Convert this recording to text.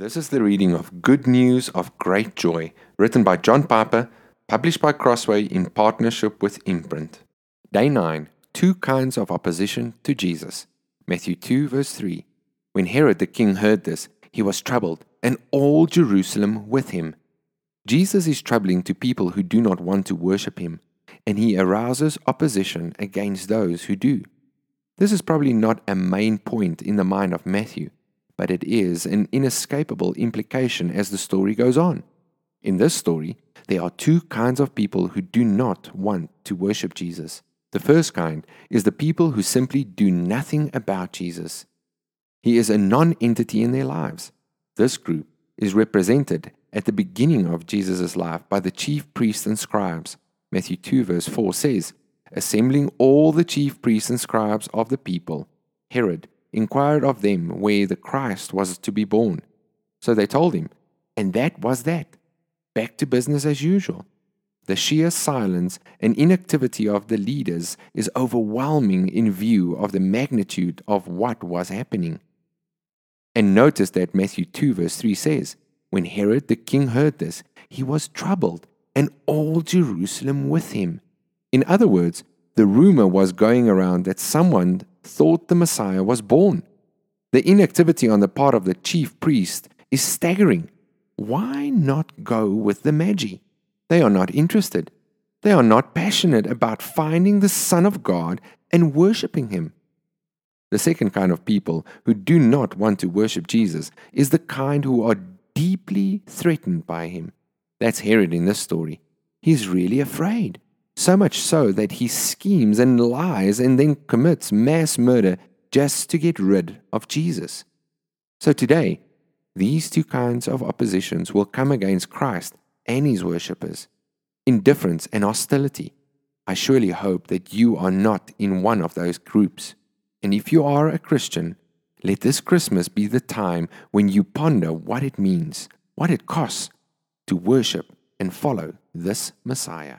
This is the reading of Good News of Great Joy, written by John Piper, published by Crossway in partnership with Imprint. Day 9 Two kinds of opposition to Jesus. Matthew 2, verse 3. When Herod the king heard this, he was troubled, and all Jerusalem with him. Jesus is troubling to people who do not want to worship him, and he arouses opposition against those who do. This is probably not a main point in the mind of Matthew but it is an inescapable implication as the story goes on. In this story, there are two kinds of people who do not want to worship Jesus. The first kind is the people who simply do nothing about Jesus. He is a non entity in their lives. This group is represented at the beginning of Jesus' life by the chief priests and scribes. Matthew 2, verse 4 says, Assembling all the chief priests and scribes of the people, Herod, inquired of them where the Christ was to be born. So they told him, and that was that. Back to business as usual. The sheer silence and inactivity of the leaders is overwhelming in view of the magnitude of what was happening. And notice that Matthew 2, verse 3 says, When Herod the king heard this, he was troubled, and all Jerusalem with him. In other words, the rumor was going around that someone thought the Messiah was born. The inactivity on the part of the chief priest is staggering. Why not go with the Magi? They are not interested. They are not passionate about finding the Son of God and worshiping Him. The second kind of people who do not want to worship Jesus is the kind who are deeply threatened by Him. That's Herod in this story. He's really afraid so much so that he schemes and lies and then commits mass murder just to get rid of Jesus. So today, these two kinds of oppositions will come against Christ and his worshippers indifference and hostility. I surely hope that you are not in one of those groups. And if you are a Christian, let this Christmas be the time when you ponder what it means, what it costs to worship and follow this Messiah.